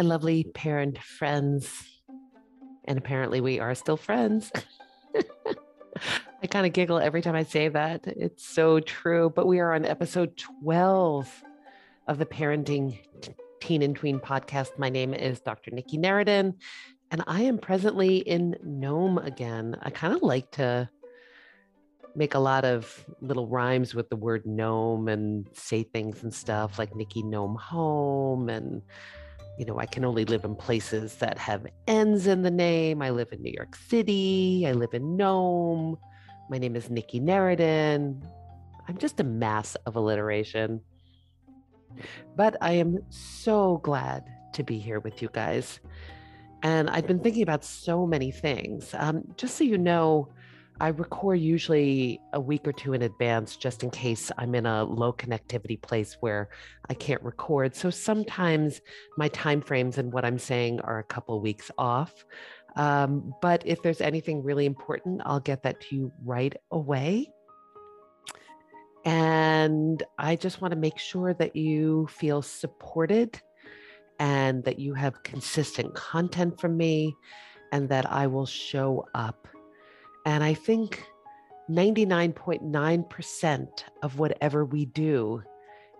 my lovely parent friends. And apparently, we are still friends. I kind of giggle every time I say that. It's so true. But we are on episode 12 of the Parenting Teen and Tween podcast. My name is Dr. Nikki Narradin, and I am presently in Nome again. I kind of like to make a lot of little rhymes with the word gnome and say things and stuff like Nikki Gnome Home and you know, I can only live in places that have N's in the name. I live in New York City. I live in Nome. My name is Nikki Narradin. I'm just a mass of alliteration. But I am so glad to be here with you guys. And I've been thinking about so many things. Um, just so you know, I record usually a week or two in advance just in case I'm in a low connectivity place where I can't record. So sometimes my time frames and what I'm saying are a couple weeks off. Um, but if there's anything really important, I'll get that to you right away. And I just want to make sure that you feel supported and that you have consistent content from me and that I will show up and I think 99.9% of whatever we do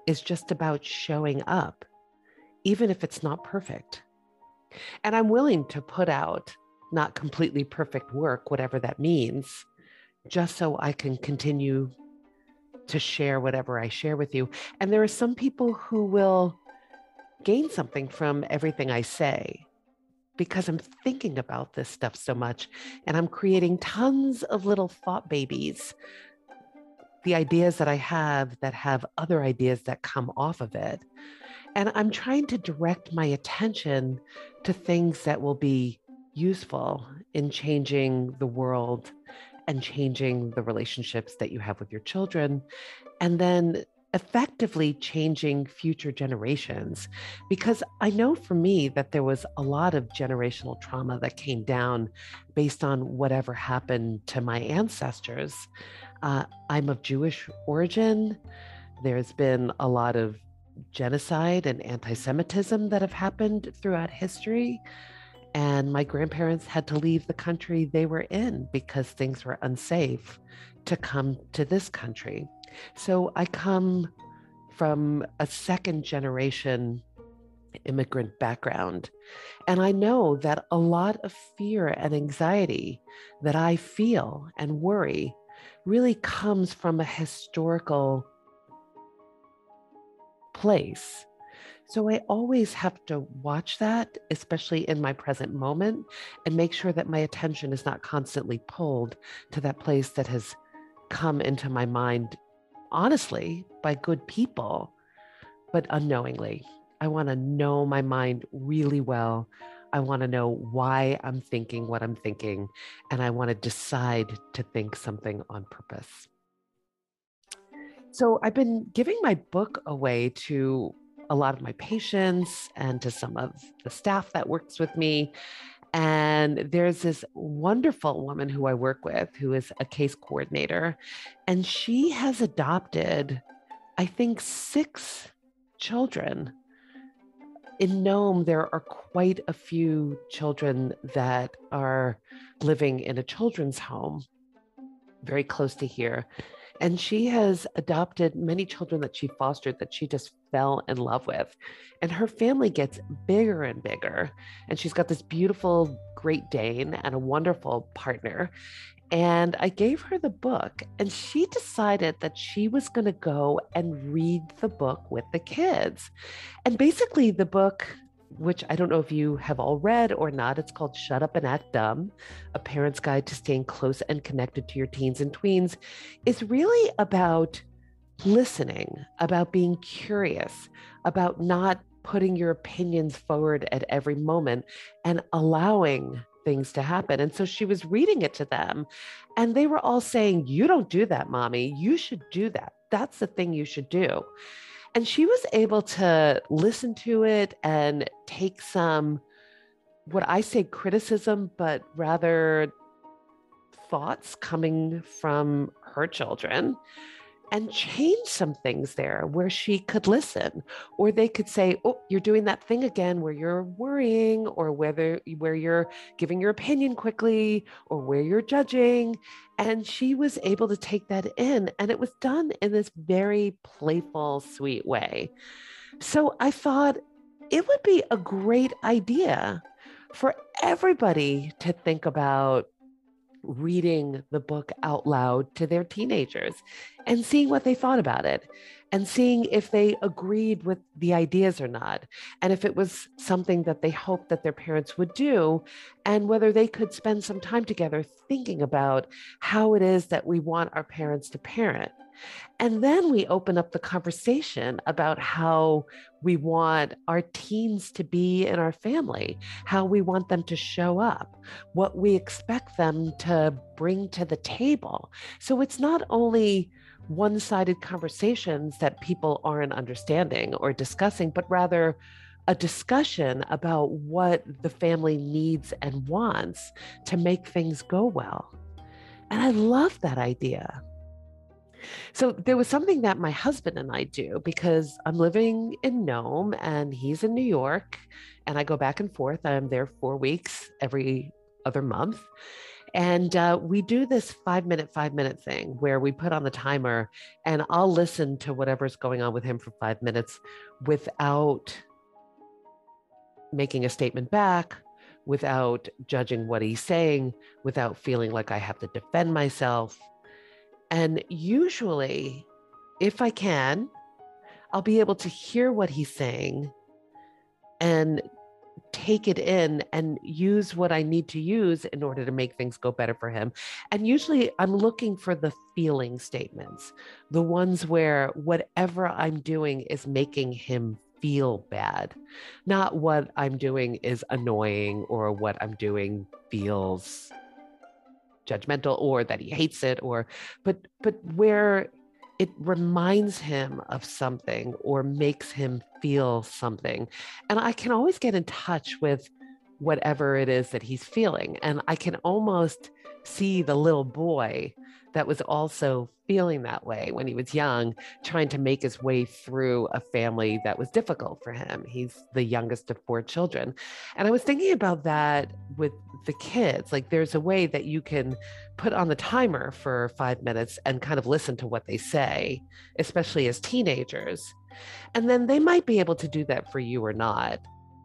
is just about showing up, even if it's not perfect. And I'm willing to put out not completely perfect work, whatever that means, just so I can continue to share whatever I share with you. And there are some people who will gain something from everything I say because I'm thinking about this stuff so much and I'm creating tons of little thought babies. The ideas that I have that have other ideas that come off of it. And I'm trying to direct my attention to things that will be useful in changing the world and changing the relationships that you have with your children. And then effectively changing future generations. Because I know for me that there was a lot of generational trauma that came down based on whatever happened to my ancestors. Uh, I'm of Jewish origin. There's been a lot of genocide and anti Semitism that have happened throughout history. And my grandparents had to leave the country they were in because things were unsafe to come to this country. So I come from a second generation immigrant background. And I know that a lot of fear and anxiety that I feel and worry really comes from a historical place. So I always have to watch that, especially in my present moment, and make sure that my attention is not constantly pulled to that place that has come into my mind honestly by good people, but unknowingly. I want to know my mind really well. I want to know why I'm thinking what I'm thinking, and I want to decide to think something on purpose. So, I've been giving my book away to a lot of my patients and to some of the staff that works with me. And there's this wonderful woman who I work with who is a case coordinator, and she has adopted, I think, six children. In Nome, there are quite a few children that are living in a children's home very close to here. And she has adopted many children that she fostered that she just fell in love with. And her family gets bigger and bigger. And she's got this beautiful Great Dane and a wonderful partner. And I gave her the book, and she decided that she was going to go and read the book with the kids. And basically, the book which I don't know if you have all read or not. It's called Shut Up and Act Dumb A Parent's Guide to Staying Close and Connected to Your Teens and Tweens. Is really about listening, about being curious, about not putting your opinions forward at every moment and allowing things to happen. And so she was reading it to them, and they were all saying, You don't do that, mommy. You should do that. That's the thing you should do. And she was able to listen to it and take some, what I say criticism, but rather thoughts coming from her children and change some things there where she could listen or they could say oh you're doing that thing again where you're worrying or whether where you're giving your opinion quickly or where you're judging and she was able to take that in and it was done in this very playful sweet way. So i thought it would be a great idea for everybody to think about reading the book out loud to their teenagers and seeing what they thought about it and seeing if they agreed with the ideas or not and if it was something that they hoped that their parents would do and whether they could spend some time together thinking about how it is that we want our parents to parent and then we open up the conversation about how we want our teens to be in our family, how we want them to show up, what we expect them to bring to the table. So it's not only one sided conversations that people aren't understanding or discussing, but rather a discussion about what the family needs and wants to make things go well. And I love that idea. So there was something that my husband and I do because I'm living in Nome and he's in New York and I go back and forth. I'm there four weeks every other month. And uh, we do this five minute, five minute thing where we put on the timer and I'll listen to whatever's going on with him for five minutes without making a statement back, without judging what he's saying, without feeling like I have to defend myself. And usually, if I can, I'll be able to hear what he's saying and take it in and use what I need to use in order to make things go better for him. And usually I'm looking for the feeling statements, the ones where whatever I'm doing is making him feel bad, not what I'm doing is annoying or what I'm doing feels judgmental or that he hates it or but but where it reminds him of something or makes him feel something. And i can always get in touch with whatever it is that he's feeling. And i can almost see the little boy that was also feeling that way when he was young, trying to make his way through a family that was difficult for him. He's the youngest of four children. And I was thinking about that with the kids. Like, there's a way that you can put on the timer for five minutes and kind of listen to what they say, especially as teenagers. And then they might be able to do that for you or not.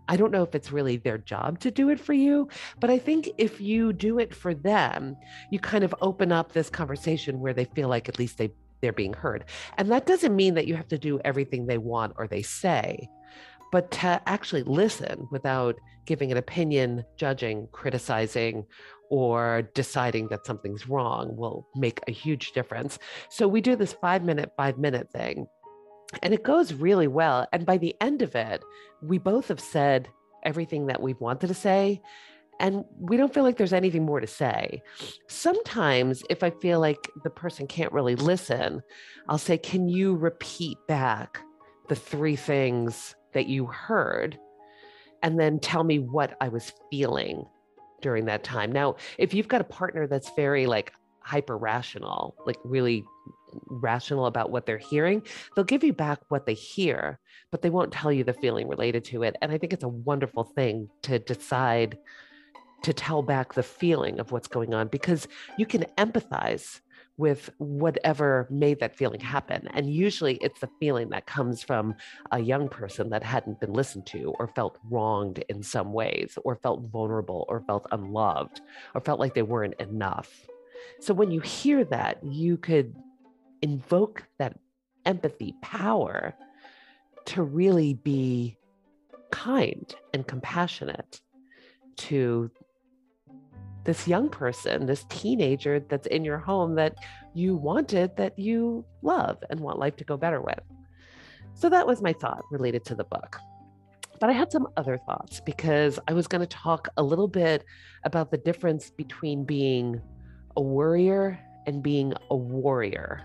I don't know if it's really their job to do it for you, but I think if you do it for them, you kind of open up this conversation where they feel like at least they they're being heard. And that doesn't mean that you have to do everything they want or they say, but to actually listen without giving an opinion, judging, criticizing, or deciding that something's wrong will make a huge difference. So we do this five minute, five minute thing and it goes really well. And by the end of it, we both have said everything that we've wanted to say. And we don't feel like there's anything more to say. Sometimes, if I feel like the person can't really listen, I'll say, Can you repeat back the three things that you heard? And then tell me what I was feeling during that time. Now, if you've got a partner that's very like hyper rational, like really rational about what they're hearing, they'll give you back what they hear, but they won't tell you the feeling related to it. And I think it's a wonderful thing to decide to tell back the feeling of what's going on because you can empathize with whatever made that feeling happen. And usually it's the feeling that comes from a young person that hadn't been listened to or felt wronged in some ways or felt vulnerable or felt unloved or felt like they weren't enough. So when you hear that, you could invoke that empathy power to really be kind and compassionate to this young person, this teenager that's in your home that you wanted, that you love and want life to go better with. So that was my thought related to the book. But I had some other thoughts because I was going to talk a little bit about the difference between being a worrier and being a warrior.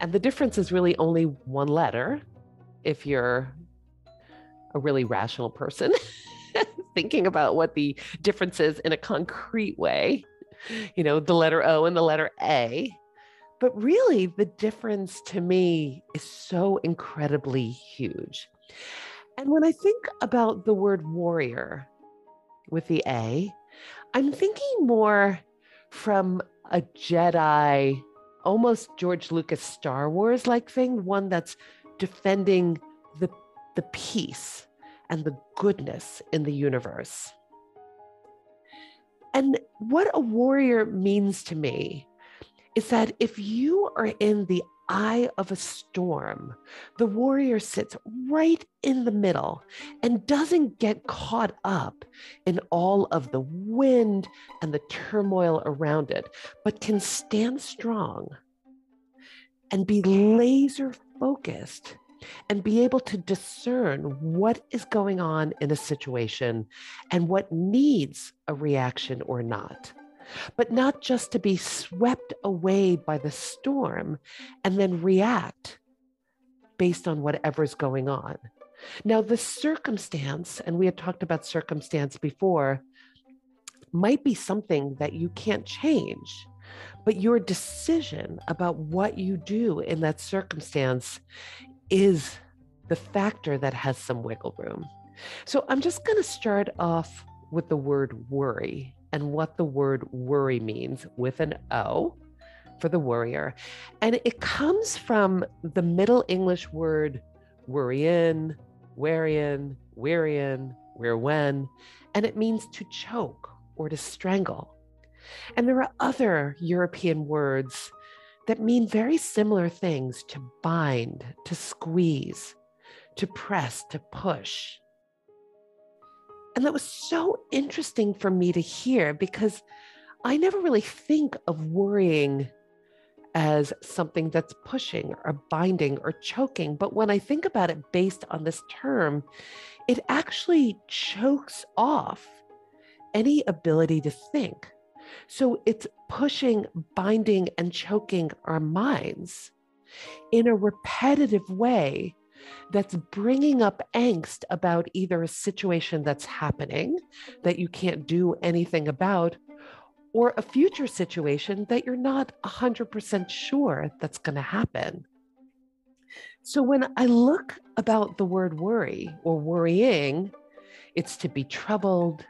And the difference is really only one letter if you're a really rational person thinking about what the difference is in a concrete way. You know, the letter O and the letter A. But really, the difference to me is so incredibly huge. And when I think about the word warrior with the A, I'm thinking more from a Jedi, almost George Lucas Star Wars like thing, one that's defending the, the peace and the goodness in the universe. And what a warrior means to me is that if you are in the eye of a storm, the warrior sits right in the middle and doesn't get caught up in all of the wind and the turmoil around it, but can stand strong and be laser focused and be able to discern what is going on in a situation and what needs a reaction or not but not just to be swept away by the storm and then react based on whatever's going on. Now, the circumstance, and we had talked about circumstance before, might be something that you can't change, but your decision about what you do in that circumstance is the factor that has some wiggle room. So I'm just going to start off with the word worry and what the word worry means with an O for the worrier. And it comes from the Middle English word worryin, wherein, wherein, where when, and it means to choke or to strangle. And there are other European words that mean very similar things to bind, to squeeze, to press, to push. And that was so interesting for me to hear because I never really think of worrying as something that's pushing or binding or choking. But when I think about it based on this term, it actually chokes off any ability to think. So it's pushing, binding, and choking our minds in a repetitive way that's bringing up angst about either a situation that's happening that you can't do anything about or a future situation that you're not 100% sure that's going to happen. So when I look about the word worry or worrying, it's to be troubled,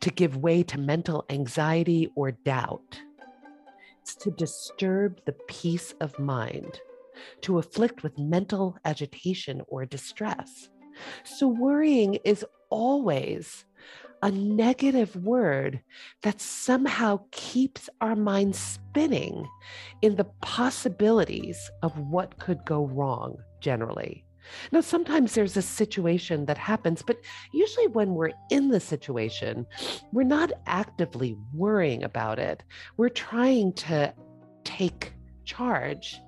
to give way to mental anxiety or doubt. It's to disturb the peace of mind to afflict with mental agitation or distress. So, worrying is always a negative word that somehow keeps our mind spinning in the possibilities of what could go wrong generally. Now, sometimes there's a situation that happens, but usually when we're in the situation, we're not actively worrying about it. We're trying to take charge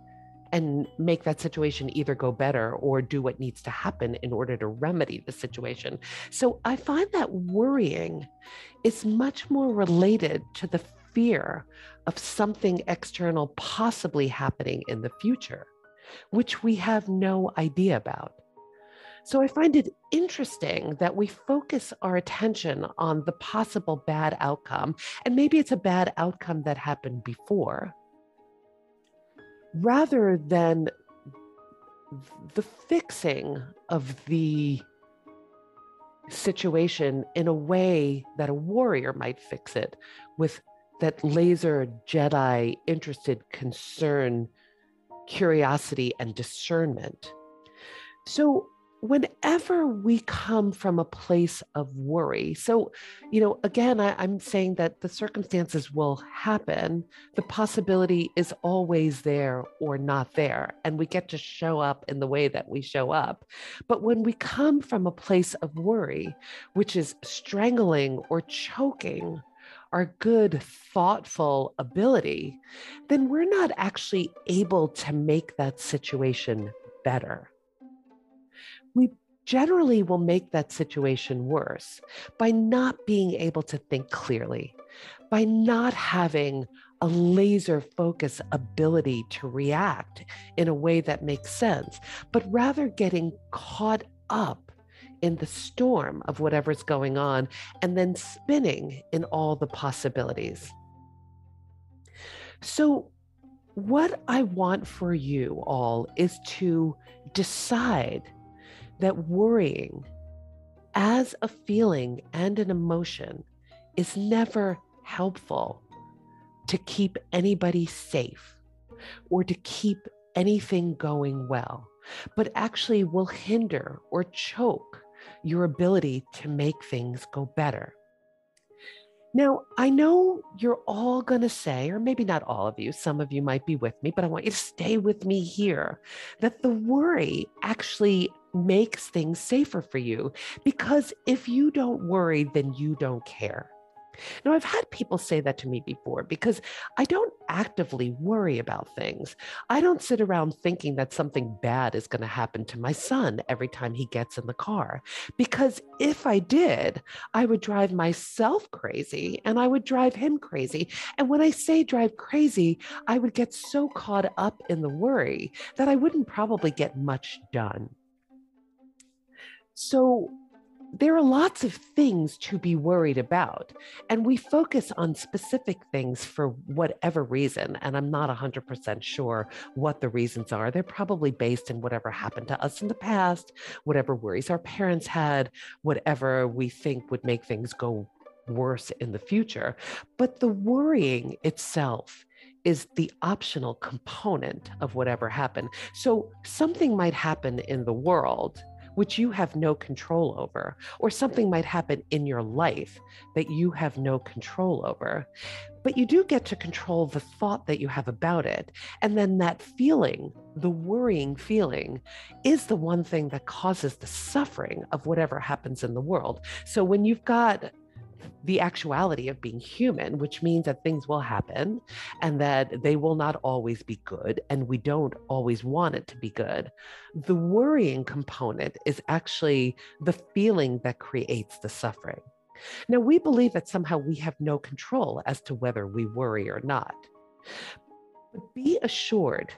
and make that situation either go better or do what needs to happen in order to remedy the situation. So I find that worrying is much more related to the fear of something external possibly happening in the future, which we have no idea about. So I find it interesting that we focus our attention on the possible bad outcome, and maybe it's a bad outcome that happened before rather than the fixing of the situation in a way that a warrior might fix it with that laser Jedi interested concern, curiosity, and discernment. So whenever we come from a place of worry, so, you know, again, I, am saying that the circumstances will happen. The possibility is always there or not there. And we get to show up in the way that we show up. But when we come from a place of worry, which is strangling or choking, our good, thoughtful ability, then we're not actually able to make that situation better we generally will make that situation worse by not being able to think clearly, by not having a laser focus ability to react in a way that makes sense, but rather getting caught up in the storm of whatever's going on and then spinning in all the possibilities. So, what I want for you all is to decide that worrying as a feeling and an emotion is never helpful to keep anybody safe or to keep anything going well, but actually will hinder or choke your ability to make things go better. Now, I know you're all going to say, or maybe not all of you, some of you might be with me, but I want you to stay with me here that the worry actually makes things safer for you because if you don't worry, then you don't care. Now, I've had people say that to me before because I don't actively worry about things. I don't sit around thinking that something bad is going to happen to my son every time he gets in the car. Because if I did, I would drive myself crazy and I would drive him crazy. And when I say drive crazy, I would get so caught up in the worry that I wouldn't probably get much done. So, there are lots of things to be worried about, and we focus on specific things for whatever reason. And I'm not 100% sure what the reasons are. They're probably based in whatever happened to us in the past, whatever worries our parents had, whatever we think would make things go worse in the future. But the worrying itself is the optional component of whatever happened. So something might happen in the world which you have no control over, or something might happen in your life that you have no control over. But you do get to control the thought that you have about it. And then that feeling, the worrying feeling, is the one thing that causes the suffering of whatever happens in the world. So when you've got the actuality of being human, which means that things will happen and that they will not always be good, and we don't always want it to be good. The worrying component is actually the feeling that creates the suffering. Now, we believe that somehow we have no control as to whether we worry or not. But be assured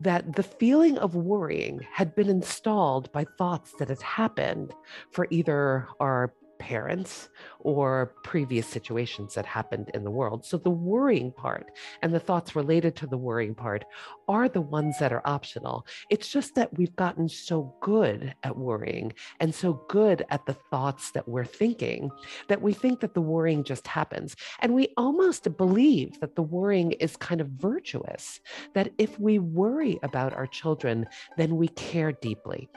that the feeling of worrying had been installed by thoughts that has happened for either our parents or previous situations that happened in the world. So the worrying part and the thoughts related to the worrying part are the ones that are optional. It's just that we've gotten so good at worrying and so good at the thoughts that we're thinking that we think that the worrying just happens. And we almost believe that the worrying is kind of virtuous, that if we worry about our children, then we care deeply.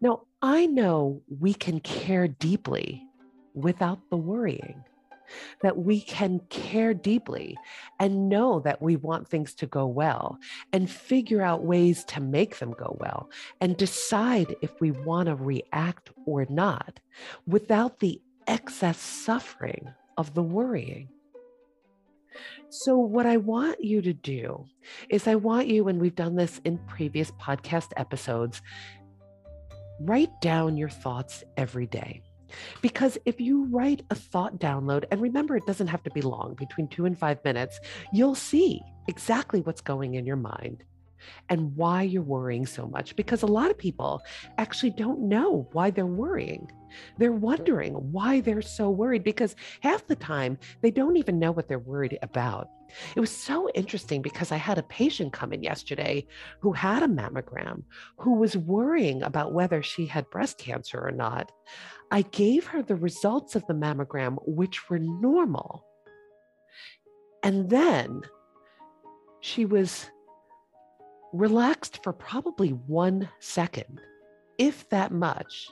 Now, I know we can care deeply without the worrying, that we can care deeply and know that we want things to go well and figure out ways to make them go well and decide if we want to react or not without the excess suffering of the worrying. So, what I want you to do is, I want you, and we've done this in previous podcast episodes, write down your thoughts every day. Because if you write a thought download, and remember, it doesn't have to be long, between two and five minutes, you'll see exactly what's going in your mind and why you're worrying so much. Because a lot of people actually don't know why they're worrying. They're wondering why they're so worried because half the time they don't even know what they're worried about. It was so interesting because I had a patient come in yesterday who had a mammogram who was worrying about whether she had breast cancer or not. I gave her the results of the mammogram, which were normal. And then she was relaxed for probably one second, if that much.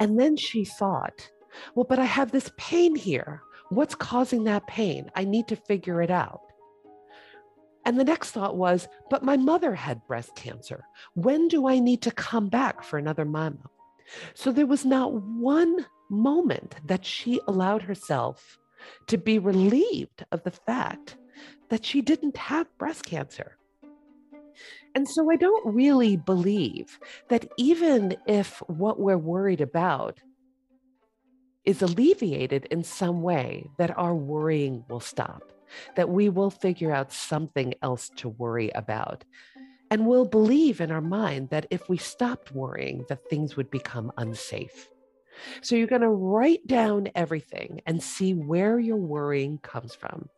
And then she thought, well, but I have this pain here. What's causing that pain? I need to figure it out. And the next thought was, but my mother had breast cancer. When do I need to come back for another mammo? So there was not one moment that she allowed herself to be relieved of the fact that she didn't have breast cancer. And so I don't really believe that even if what we're worried about is alleviated in some way, that our worrying will stop, that we will figure out something else to worry about. And we'll believe in our mind that if we stopped worrying, that things would become unsafe. So you're going to write down everything and see where your worrying comes from.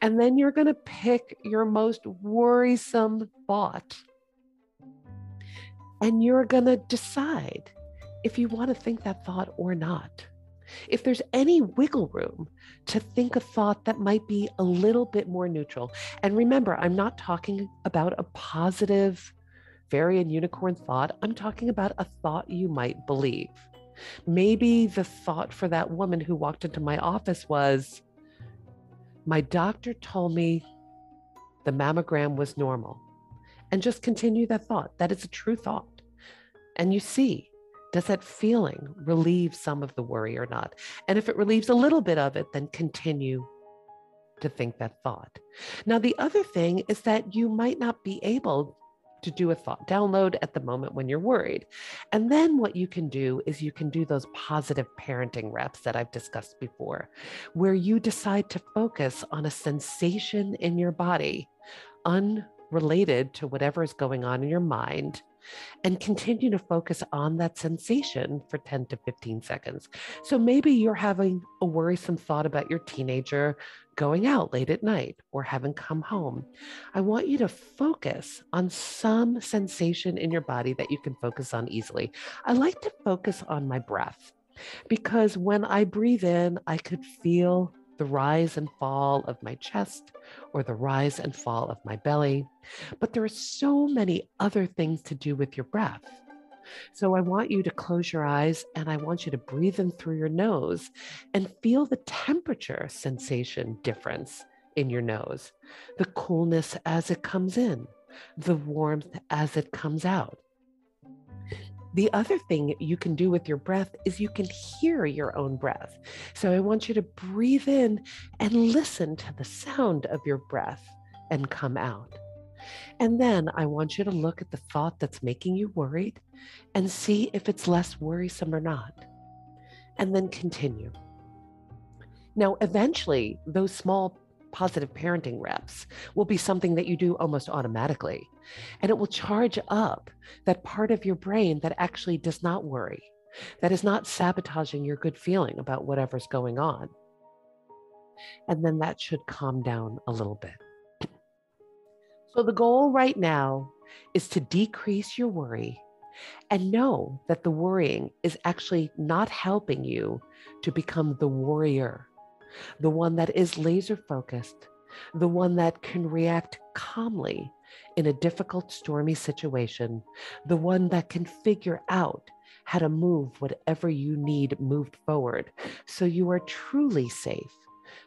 And then you're going to pick your most worrisome thought. And you're going to decide if you want to think that thought or not. If there's any wiggle room to think a thought that might be a little bit more neutral. And remember, I'm not talking about a positive fairy and unicorn thought. I'm talking about a thought you might believe. Maybe the thought for that woman who walked into my office was, my doctor told me the mammogram was normal. And just continue that thought. That is a true thought. And you see, does that feeling relieve some of the worry or not? And if it relieves a little bit of it, then continue to think that thought. Now, the other thing is that you might not be able to do a thought download at the moment when you're worried. And then what you can do is you can do those positive parenting reps that I've discussed before, where you decide to focus on a sensation in your body unrelated to whatever is going on in your mind and continue to focus on that sensation for 10 to 15 seconds. So maybe you're having a worrisome thought about your teenager going out late at night or having come home. I want you to focus on some sensation in your body that you can focus on easily. I like to focus on my breath because when I breathe in, I could feel the rise and fall of my chest or the rise and fall of my belly. But there are so many other things to do with your breath. So I want you to close your eyes and I want you to breathe in through your nose and feel the temperature sensation difference in your nose, the coolness as it comes in, the warmth as it comes out. The other thing you can do with your breath is you can hear your own breath. So I want you to breathe in and listen to the sound of your breath and come out. And then I want you to look at the thought that's making you worried and see if it's less worrisome or not. And then continue. Now, eventually, those small positive parenting reps will be something that you do almost automatically. And it will charge up that part of your brain that actually does not worry, that is not sabotaging your good feeling about whatever's going on. And then that should calm down a little bit. So the goal right now is to decrease your worry and know that the worrying is actually not helping you to become the warrior the one that is laser focused, the one that can react calmly in a difficult, stormy situation, the one that can figure out how to move whatever you need moved forward so you are truly safe,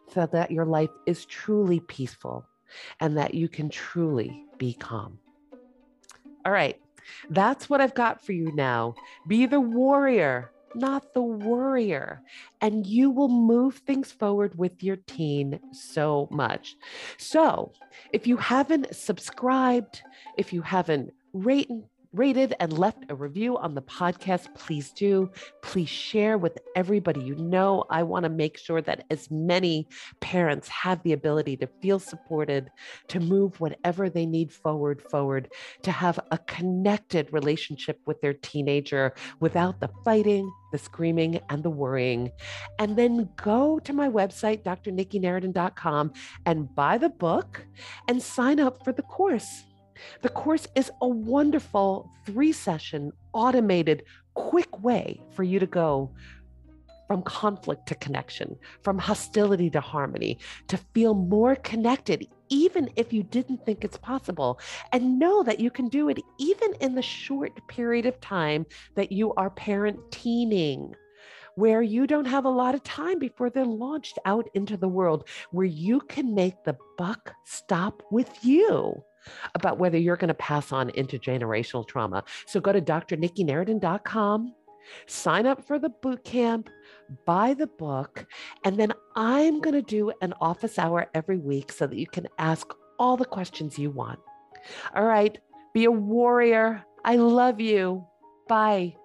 so that your life is truly peaceful and that you can truly be calm. All right, that's what I've got for you now. Be the warrior not the worrier. And you will move things forward with your teen so much. So, if you haven't subscribed, if you haven't rated, rated and left a review on the podcast, please do. Please share with everybody you know. I want to make sure that as many parents have the ability to feel supported, to move whatever they need forward, forward, to have a connected relationship with their teenager without the fighting, the screaming, and the worrying. And then go to my website, drnikkinaridon.com, and buy the book and sign up for the course. The course is a wonderful three session, automated, quick way for you to go from conflict to connection, from hostility to harmony, to feel more connected, even if you didn't think it's possible. And know that you can do it even in the short period of time that you are parent teening where you don't have a lot of time before they're launched out into the world, where you can make the buck stop with you about whether you're going to pass on intergenerational trauma. So go to drnikkinaridon.com, sign up for the boot camp, buy the book, and then I'm going to do an office hour every week so that you can ask all the questions you want. All right, be a warrior. I love you. Bye.